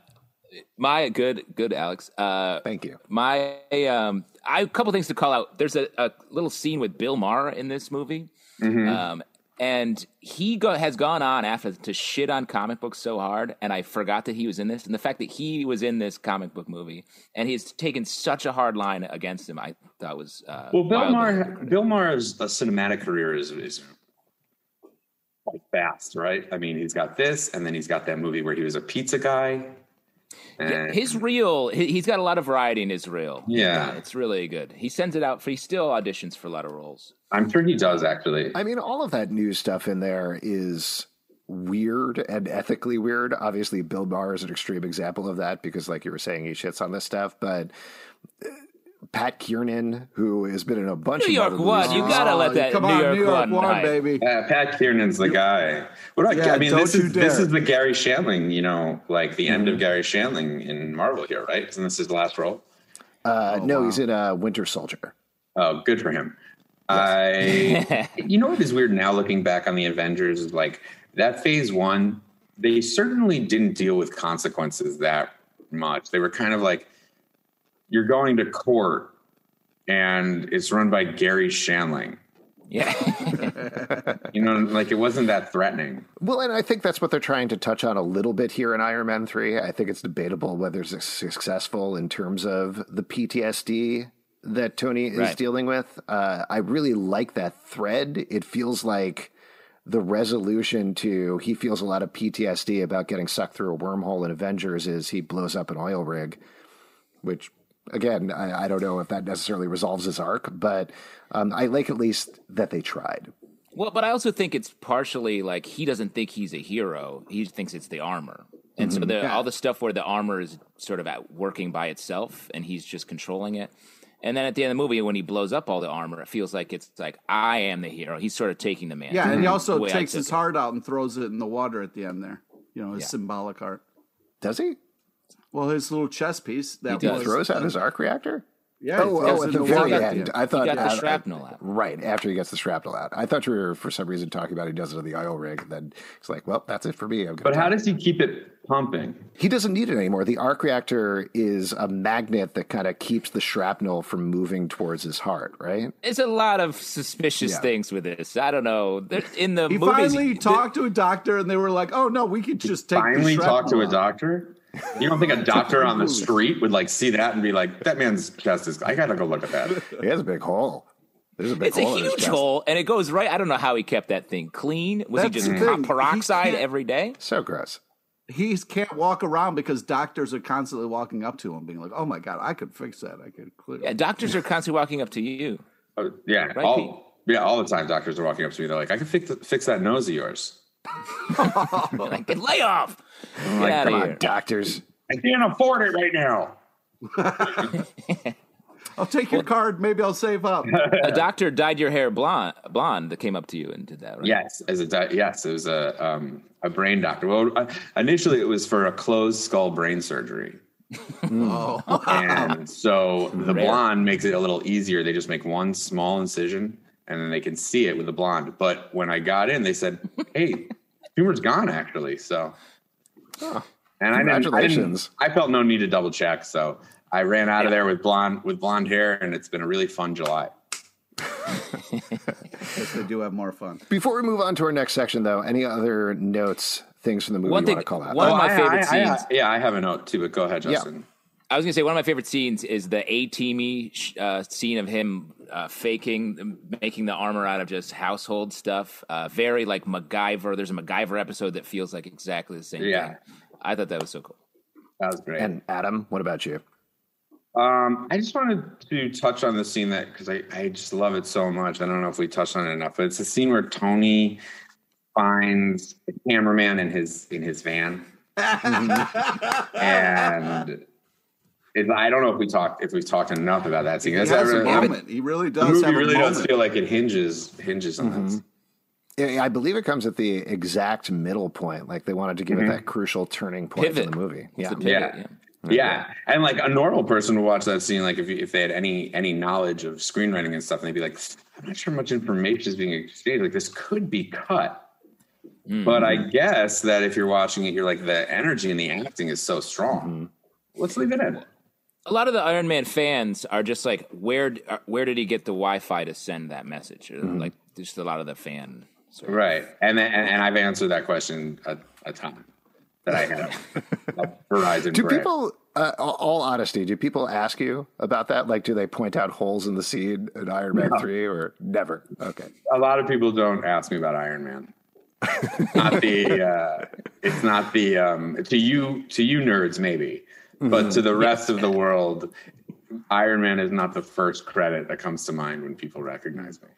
My good, good Alex. Uh, Thank you. my um, I a couple things to call out. There's a, a little scene with Bill Maher in this movie, um, and he go, has gone on after to shit on comic books so hard, and I forgot that he was in this. And the fact that he was in this comic book movie, and he's taken such a hard line against him, I thought was uh, Well, Bill wildly Maher. Bill Maher's uh, cinematic career is is quite fast, right? I mean, he's got this, and then he's got that movie where he was a pizza guy. Yeah, And his reel, he- he's got a lot of variety in his reel. Yeah. Uh, it's really good. He sends it out for. He still auditions for a lot of roles. I'm sure he does actually. I mean, all of that news stuff in there is weird and ethically weird. Obviously, Bill Maher is an extreme example of that because, like you were saying, he shits on this stuff. But uh, Pat Kiernan, who has been in a bunch New of York one, movies- you gotta let that Come New on, York, New York one, one, baby. Uh, Pat Kiernan's the guy. What do I, Yeah, I mean, this you is this is the Garry Shandling, you know, like the end of Garry Shandling in Marvel here, right? Isn't this his last role? Uh, no, he's in uh, Winter Soldier. Oh, good for him. I, you know what is weird now looking back on the Avengers is like that phase one, they certainly didn't deal with consequences that much. They were kind of like, you're going to court and it's run by Garry Shandling. Yeah. You know, like it wasn't that threatening. Well, and I think that's what they're trying to touch on a little bit here in Iron Man 3. I think it's debatable whether it's successful in terms of the PTSD that Tony is Right. dealing with. Uh, I really like that thread. It feels like the resolution to he feels a lot of PTSD about getting sucked through a wormhole in Avengers is he blows up an oil rig, which again, I, I don't know if that necessarily resolves his arc, but um, I like at least that they tried. Well, but I also think it's partially like he doesn't think he's a hero. He thinks it's the armor. And so the, all the stuff where the armor is sort of at working by itself and he's just controlling it. And then at the end of the movie, when he blows up all the armor, it feels like it's like I am the hero. He's sort of taking the man. Yeah, and he also takes his it. heart out and throws it in the water at the end there. You know, his Yeah. symbolic heart. Does he? Well, his little chess piece that does. was Throws out his arc reactor? Yeah, Oh, oh, at the very water end. I thought got the uh, shrapnel out. Right after he gets the shrapnel out. I thought you were for some reason talking about he does it on the oil rig. And Then it's like, well, that's it for me. I'm But how die. does he keep it pumping? he doesn't need it anymore? The arc reactor is a magnet that kind of keeps the shrapnel from moving towards his heart. Right? It's a lot of suspicious Yeah. things with this. I don't know. In the He movies, finally the- talked to a doctor, and they were like, "Oh no, we could just take Finally the talk to a doctor? You don't think a doctor on the street would like see that and be like, that man's chest is, I gotta go look at that. He has a big hole. There's a big It's a hole in his huge chest. hole, and it goes right. I don't know how he kept that thing clean. Was he just the thing. He peroxide every day? So gross. He can't walk around because doctors are constantly walking up to him, being like, "Oh my god, I could fix that. I could clear." Yeah, doctors are constantly walking up to you. Oh, yeah, Right, all, yeah, all the time doctors are walking up to me. They're like, I can fix, fix that nose of yours. Like, lay off. Get like, out Come of on, doctors. I can't afford it right now. I'll take your card. Maybe I'll save up. A doctor dyed your hair blonde. Blonde that came up to you and did that, right? Yes, as a di- yes, it was a um, a brain doctor. Well, uh, initially it was for a closed skull brain surgery, oh, and so the Rare. blonde makes it a little easier. They just make one small incision, and then they can see it with the blonde. But when I got in, they said, "Hey, tumor's gone actually." So, and I didn't, I didn't. I felt no need to double check, so I ran out of there with blonde with blonde hair, and it's been a really fun July. yes, they do have more fun. Before we move on to our next section, though, any other notes, things from the movie One you thing- want to call out? one- of Oh, my I- favorite I- I- scenes- yeah, I have a note too, but go ahead, Justin. I was gonna say one of my favorite scenes is the A teamy uh, scene of him uh, faking making the armor out of just household stuff. Uh, very like MacGyver. There's a MacGyver episode that feels like exactly the same Yeah. thing. I thought that was so cool. That was great. and Adam, what about you? Um, I just wanted to touch on the scene that because I, I just love it so much. I don't know if we touched on it enough, but it's a scene where Tony finds the cameraman in his in his van, and it, I don't know if we talked if we've talked enough about that scene. He That's has a ever- moment. He really does. the does movie have a really does moment. feel like it hinges hinges on mm-hmm. that. Yeah, I believe it comes at the exact middle point. Like they wanted to give it that mm-hmm. crucial turning point Pivot. in the movie. Yeah. the pivot, Yeah. Yeah, and like a normal person would watch that scene, like if if they had any any knowledge of screenwriting and stuff, and they'd be like, "I'm not sure much information is being exchanged. Like this could be cut." But I guess that if you're watching it, you're like the energy and the acting is so strong. Mm-hmm. Let's leave it in. A lot of the Iron Man fans are just like, where uh, where did he get the Wi-Fi to send that message? Or, Like just a lot of the fan. sort of- Right, and then, and, and I've answered that question a, a ton that I have. Verizon. Do Bray. people, uh, all all honesty, do people ask you about that? Like, do they point out holes in the seed in Iron Man 3 or never? Okay. a lot of people don't ask me about Iron Man. not the uh, it's not the um, to you to you nerds maybe, but to the rest of the world, Iron Man is not the first credit that comes to mind when people recognize me.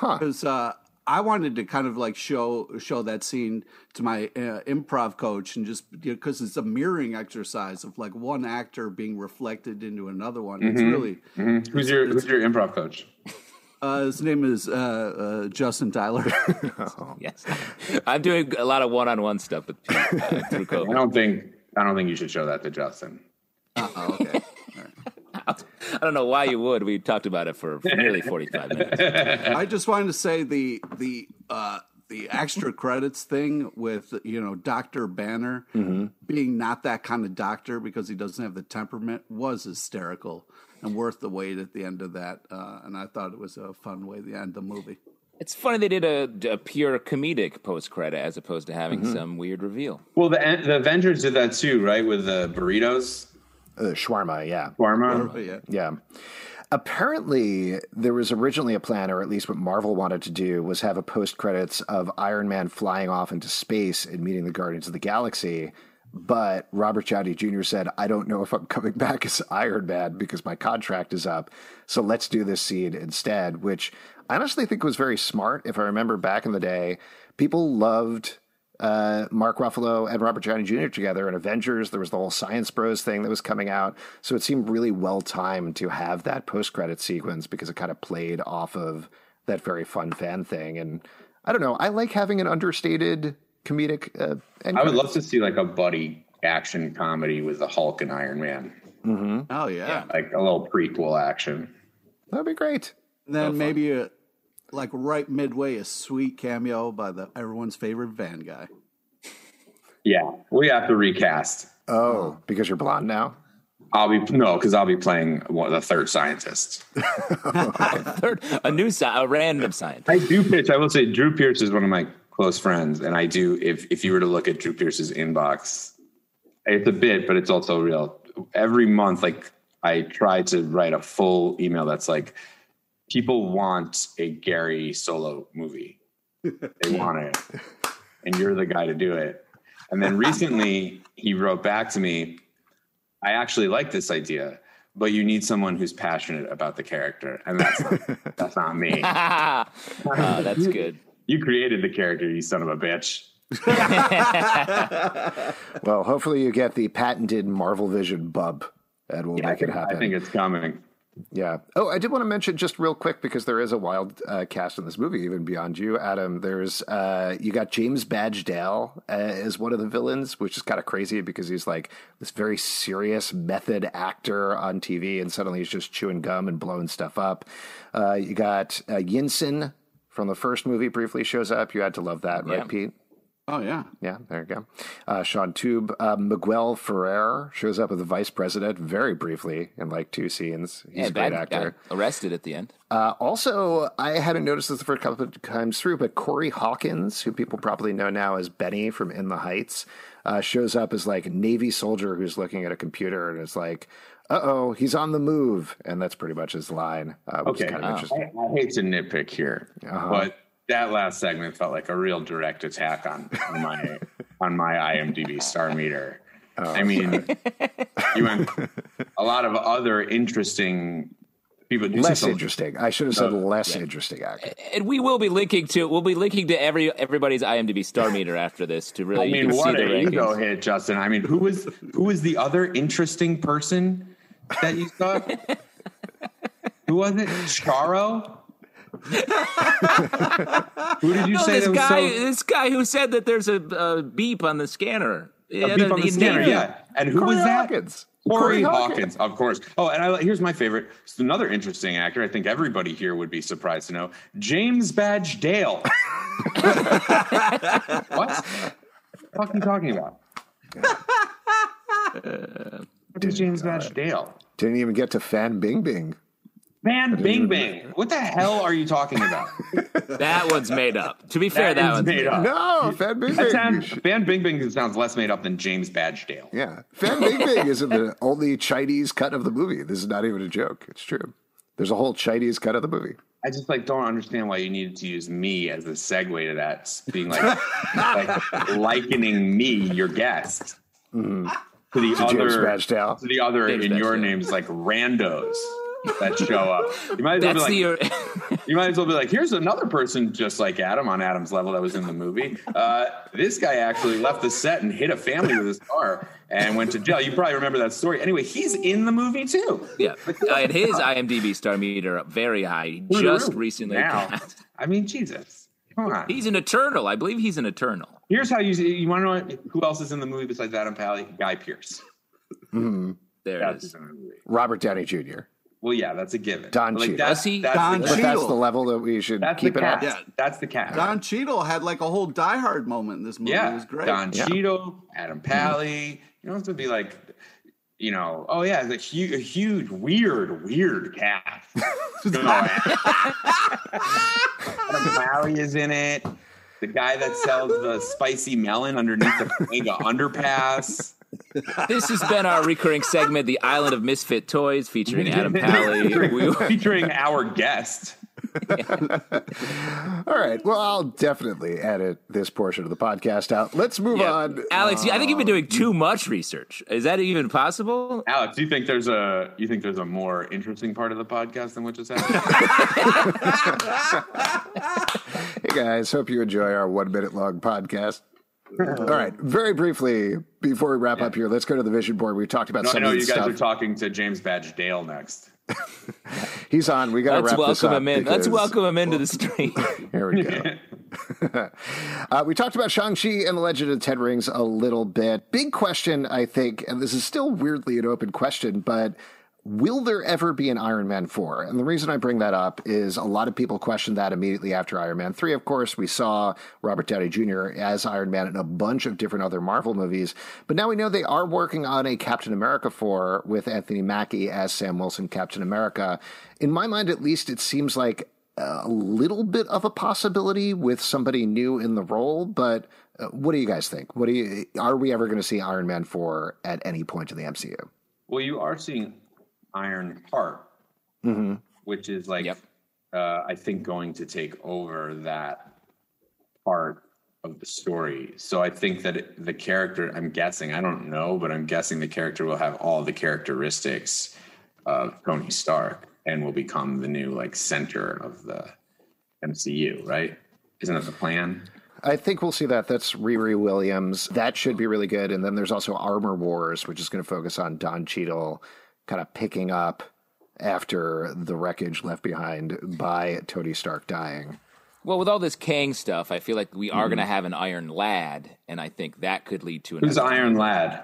because uh, I wanted to kind of like show show that scene to my uh, improv coach and just because it's a mirroring exercise of like one actor being reflected into another one. It's really Who's your Who's your improv coach? uh, his name is uh, uh, Justin Tyler. Yes, I'm doing a lot of one-on-one stuff with Pete, uh, through I don't think I don't think you should show that to Justin. oh, okay. I don't know why you would. We talked about it for nearly 45 minutes. I just wanted to say the the uh, the extra credits thing with you know Doctor Banner being not that kind of doctor because he doesn't have the temperament was hysterical. and worth the wait at the end of that. Uh, and I thought it was a fun way to end the movie. It's funny they did a, a pure comedic post credit as opposed to having Mm-hmm. some weird reveal. Well, the the Avengers did that too, right? With the burritos, Uh, shawarma, yeah. shawarma. But yeah, Yeah. Apparently, there was originally a plan, or at least what Marvel wanted to do, was have a post credits of Iron Man flying off into space and meeting the Guardians of the Galaxy. But Robert Downey Jr. said, I don't know if I'm coming back as Iron Man because my contract is up. So let's do this scene instead, which I honestly think was very smart. If I remember back in the day, people loved uh, Mark Ruffalo and Robert Downey Jr. together in Avengers. There was the whole Science Bros thing that was coming out. So it seemed really well timed to have that post credit sequence because it kind of played off of that very fun fan thing. And I don't know, I like having an understated comedic. Uh, end I would love to see like a buddy action comedy with the Hulk and Iron Man, oh yeah. like a little prequel action. That'd be great. And then maybe a, like right midway, a sweet cameo by the everyone's favorite Van guy. Yeah, we have to recast. Oh, because you're blonde now? I'll be no, because I'll be playing one, the third scientist. Third, a new sci- a random scientist. I do pitch. I will say, Drew Pearce is one of my close friends, and I do. If if you were to look at Drew Pearce's inbox, it's a bit, but it's also real. Every month, like I try to write a full email that's like, people want a Gary solo movie. They want it, and you're the guy to do it. And then recently, he wrote back to me. I actually like this idea, but you need someone who's passionate about the character, and that's not, that's not me. Ah, that's good. You created the character, you son of a bitch. Well, hopefully you get the patented Marvel Vision bub and we'll I make it happen. I think it's coming. Yeah. Oh, I did want to mention just real quick because there is a wild uh, cast in this movie, even beyond you, Adam. There's uh, you got James Badge Dale uh, as one of the villains, which is kind of crazy because he's like this very serious method actor on TV, and suddenly he's just chewing gum and blowing stuff up. Uh, you got uh, Yinsen from the first movie briefly shows up. You had to love that, Yeah. right, Pete? Oh yeah. Yeah, there you go. Uh, Shaun Toub, uh, Miguel Ferrer shows up as the vice president very briefly in like two scenes. He's Yeah, a great actor. arrested at the end. Uh, also, I hadn't noticed this the first couple of times through, but Corey Hawkins, who people probably know now as Benny from In the Heights, uh, shows up as like Navy soldier who's looking at a computer and is like, uh oh, he's on the move. And that's pretty much his line, uh, which Okay. is kind of I, interesting. I hate to nitpick here, Uh-huh. but that last segment felt like a real direct attack on, on my on my IMDb star meter. Oh, I mean, you went a lot of other interesting people. Did Less interesting. I should have said less interesting actor. And we will be linking to we'll be linking to every everybody's IMDb star meter after this to really I you mean, what see a the ego rankings. hit, Justin. I mean, who was who was the other interesting person that you saw? who was it? Charo. who did you No, say this that was guy, so? this guy who said that there's a, a beep on the scanner. A beep on the scanner, yeah. And who Corey was that? Hawkins. Corey Corey Hawkins. Hawkins. of course. Oh, and I, here's my favorite. It's another interesting actor. I think everybody here would be surprised to know. James Badge Dale. what? What the fuck are you talking about? what is James Badge Dale? Didn't even get to Fan Bing Bing. Man, Bing Bang. What the hell are you talking about? That one's made up. To be fair, that, is one's made up. No, Fan Bing Bing. sounds, Fan Bing Bing sounds less made up than James Badge Dale. Yeah. Fan Bing Bing isn't the only Chinese cut of the movie. This is not even a joke. It's true. There's a whole Chinese cut of the movie. I just like don't understand why you needed to use me as a segue to that, being like, like likening me, your guest, mm-hmm. To the James other Badge to the other James in Badge your Dale. names like randos that show up. You might as well That's be the like, you might as well be like, here's another person just like Adam on Adam's level that was in the movie. Uh, this guy actually left the set and hit a family with his car and went to jail. You probably remember that story. Anyway, he's in the movie too. yeah. Uh, and his IMDb star meter up very high. He Just recently. now. passed. I mean, Jesus, come on. He's an eternal. I believe he's an eternal. Here's how you you want to know who else is in the movie besides Adam Pally? Guy Pearce. Mm-hmm. There That's is. in the movie. Robert Downey Jr. Well, yeah, that's a given. Don Like, Cheadle. that's, he- that's Don the, But that's the level that we should that's keep it at. Yeah. That's the cast. Don Cheadle had like a whole Die Hard moment in this movie. Yeah. It was great. Don Yeah. Cheadle, Adam mm-hmm. Pally. You don't have to be like. You know, oh yeah, it's a, hu- a huge, weird, weird cat. Maui is in it. The guy that sells the spicy melon underneath the Panga underpass. This has been our recurring segment, The Island of Misfit Toys, featuring Adam Pally. We- featuring our guest. All right. Well, I'll definitely edit this portion of the podcast out. Let's move Yeah. on. Alex, I think you've been doing um, too much research. Is that even possible? Alex, do you think there's a you think there's a more interesting part of the podcast than what just happened? Hey guys, hope you enjoy our one minute long podcast. All right, very briefly before we wrap up here, let's go to the vision board. We talked about No, I some know of you guys stuff. are talking to James Badge Dale next. He's on. We got to Let's wrap this welcome up. him in. Let's welcome him into the stream. Here we go. uh, we talked about Shang-Chi and the Legend of the Ten Rings a little bit. Big question, I think, and this is still weirdly an open question, but will there ever be an Iron Man 4? And the reason I bring that up is a lot of people questioned that immediately after Iron Man 3. Of course, we saw Robert Downey Jr. as Iron Man in a bunch of different other Marvel movies, but now we know they are working on a Captain America 4 with Anthony Mackie as Sam Wilson, Captain America. In my mind, at least, it seems like a little bit of a possibility with somebody new in the role, but uh, what do you guys think? What do you are we ever going to see Iron Man 4 at any point in the MCU? Well, you are seeing Iron Heart, which is like, Yep. uh, I think, going to take over that part of the story. So I think that the character, I'm guessing, I don't know, but I'm guessing the character will have all the characteristics of Tony Stark and will become the new like center of the MCU, right? Isn't that the plan? I think we'll see that. That's Riri Williams. That should be really good. And then there's also Armor Wars, which is going to focus on Don Cheadle kind of picking up after the wreckage left behind by Tony Stark dying. Well, with all this Kang stuff, I feel like we are going to have an Iron Lad, and I think that could lead to an. Who's. Iron Lad?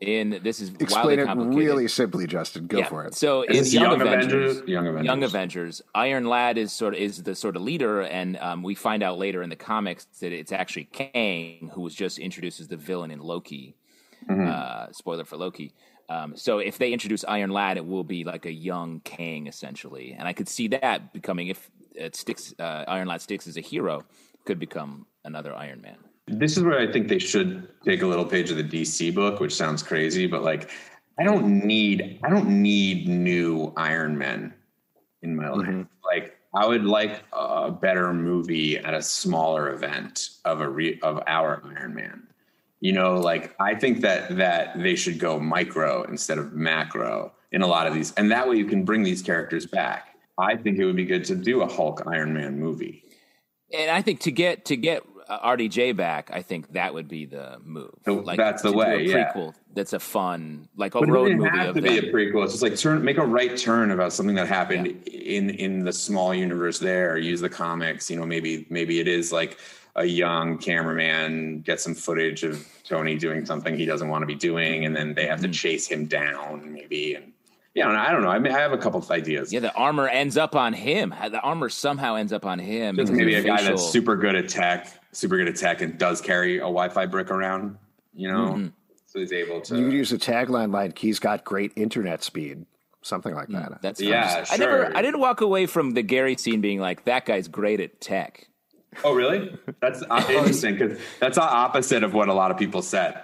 In this is Explain wildly it complicated. really simply, Justin. Go Yeah. for it. So in Is this Young, Young Avengers, Avengers? Young Avengers. Young Avengers, Iron Lad is sort of is the sort of leader, and um, we find out later in the comics that it's actually Kang who was just introduced as the villain in Loki. Mm-hmm. Uh, spoiler for Loki. Um, so if they introduce Iron Lad, it will be like a young Kang essentially, and I could see that becoming if it sticks. Uh, Iron Lad sticks as a hero, could become another Iron Man. this is where I think they should take a little page of the DC book, which sounds crazy, but like I don't need I don't need new Iron Men in my life. Like I would like a better movie at a smaller event of a re, of our Iron Man. You know, like I think that that they should go micro instead of macro in a lot of these, and that way you can bring these characters back. I think it would be good to do a Hulk Iron Man movie. And I think to get to get uh, RDJ back, I think that would be the move. So that's the to do way, A yeah. prequel that's a fun, like a But it road didn't movie have of to be a prequel. It's just like turn, make a right turn about something that happened in in the small universe. There, use the comics. You know, maybe maybe it is like a young cameraman gets some footage of Tony doing something he doesn't want to be doing, and then they have Mm-hmm. to chase him down, maybe. And yeah, I don't know. I mean, I have a couple of ideas. Yeah, the armor ends up on him. The armor somehow ends up on him. Just because maybe a of guy that's super good at tech, super good at tech, and does carry a Wi-Fi brick around. You know, Mm-hmm. so he's able to. You could use a tagline like "He's got great internet speed," something like that. That's Yeah, I never. I didn't walk away from the Gary scene being like, "That guy's great at tech." Oh, really? That's uh, interesting because that's the opposite of what a lot of people said.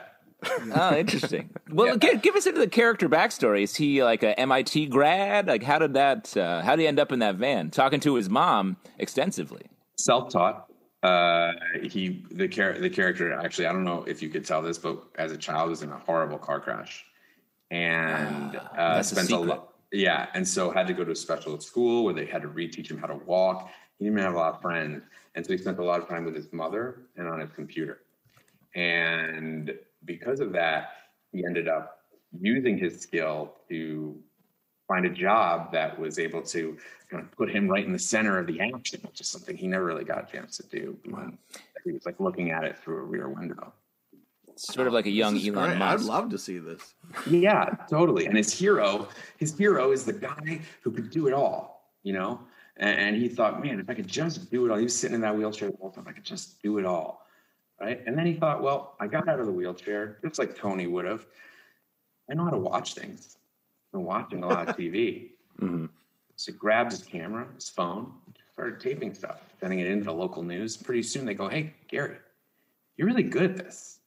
Oh, interesting. Well, give, give us into the character backstory. Is he like a MIT grad? Like, how did that? Uh, how did he end up in that van talking to his mom extensively? self-taught uh he the char- the character actually i don't know if you could tell this but as a child was in a horrible car crash and uh that's a spent a secret. lot yeah and so had to go to a special school where they had to reteach him how to walk he didn't even have a lot of friends and so he spent a lot of time with his mother and on his computer and because of that he ended up using his skill to find a job that was able to kind of put him right in the center of the action, which is something he never really got a chance to do. Um, He was like looking at it through a rear window. Sort of like a young Elon great. I'd love to see this. Yeah, totally. And his hero, his hero is the guy who could do it all, you know? And, and he thought, man, if I could just do it all, he was sitting in that wheelchair the whole time, I could just do it all. Right. And then he thought, well, I got out of the wheelchair, just like Tony would have. I know how to watch things. I've been watching a lot of TV. Mm-hmm. So he grabbed his camera, his phone, started taping stuff, sending it into the local news. Pretty soon they go, Hey, Gary, you're really good at this.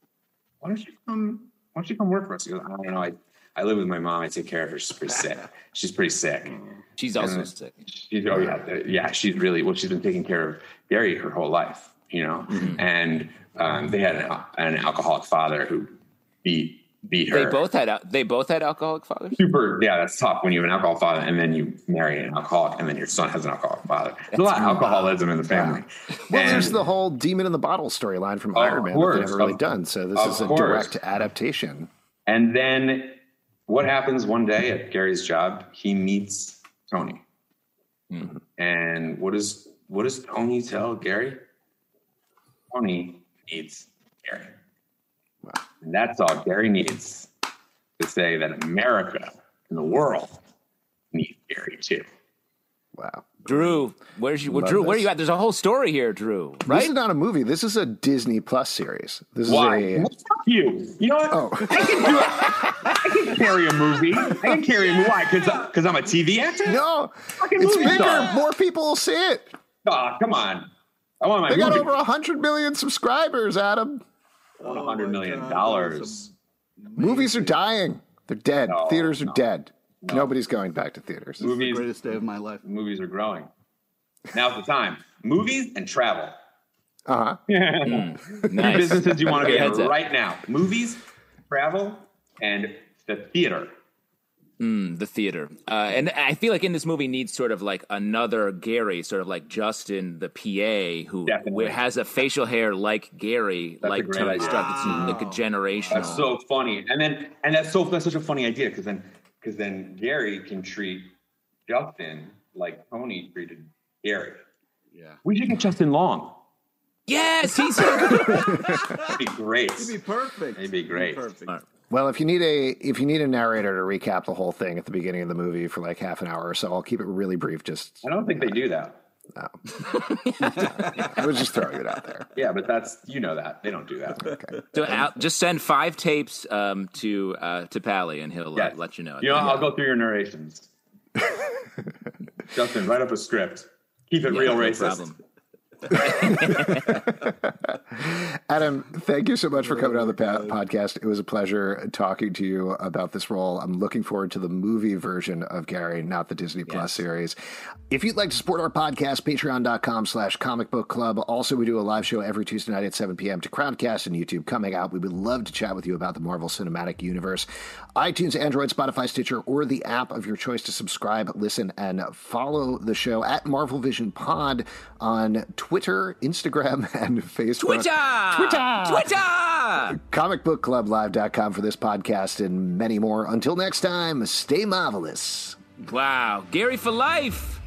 Why don't you come why don't you come work for us? He goes, I don't know. I, I live with my mom. I take care of her. She's pretty sick. She's pretty sick. She's also And- sick. She's oh yeah, yeah. She's really well. She's been taking care of Gary her whole life, you know. And um, they had an, an alcoholic father who beat beat her. They both had they both had alcoholic fathers. super. Yeah, that's tough when you have an alcoholic father and then you marry an alcoholic and then your son has an alcoholic father. There's a lot of alcoholism in the family. Well, And- there's the whole demon in the bottle storyline from Of Iron Man that course, they never really of- done. So this is a course. direct adaptation. And then what happens one day at Gary's job? He meets Tony. Mm-hmm. And what does what does Tony tell Gary? Tony needs Gary. And that's all Gary needs to say that America and the world need Gary too. Wow. Drew, where's you? Well, Love Drew, where are you at? There's a whole story here, Drew. Right? This is not a movie. This is a Disney Plus series. This Why? is a uh, Well, fuck you. You know what? Oh. I can do it. I can carry a movie. I can carry a movie. Why? Because I'm a TV actor? no. Fucking It's movie bigger. star. More people will see it. Aw, come on. I want my They got movie. over hundred million subscribers. Adam, I want a hundred Oh my million God, dollars. movies are dying. They're dead. No, Theaters are no. dead. Nobody's going back to theaters. Movies, Greatest day of my life. movies are growing. Now's the time. Movies and travel. Uh huh. Two Nice. businesses you want to Your get head's in up. right now. Movies, travel, and the theater. Mm, the theater. Uh, and I feel like in this movie needs sort of like another Gary, sort of like Justin, the PA, who Definitely. has a facial hair like Gary, That's like great Tony idea. Stark. It's like a generational. That's so funny. And then and that's so that's such a funny idea because then because then Gary can treat Justin like Tony treated Gary. Yeah. We should get Justin Long. yes, he's so good. That'd be great. It'd be perfect. It'd be great. Perfect. All right. Well, if you need a if you need a narrator to recap the whole thing at the beginning of the movie for like half an hour or so, I'll keep it really brief. Just I don't think they do that. I was just throwing it out there. Yeah, but that's you know that they don't do that. So Al, just send five tapes um, to uh, to Pally, and he'll uh, let you know. You know, I'll go through your narrations. Justin, write up a script. Keep it Yeah, real no racist. problem. Adam, thank you so much for coming on the pa- podcast. It was a pleasure talking to you about this role. I'm looking forward to the movie version of Gary, not the Disney Plus series. If you'd like to support our podcast, patreon.com slash comic book club. Also, we do a live show every Tuesday night at 7 p.m. to Crowdcast and YouTube coming out. We would love to chat with you about the Marvel Cinematic Universe. iTunes, Android, Spotify, Stitcher, or the app of your choice to subscribe, listen, and follow the show at Marvel Vision Pod on Twitter, Instagram, and Facebook. Twitter! Twitter! Twitter! ComicBookClubLive.com for this podcast and many more. Until next time, stay marvelous. Wow. Gary for life!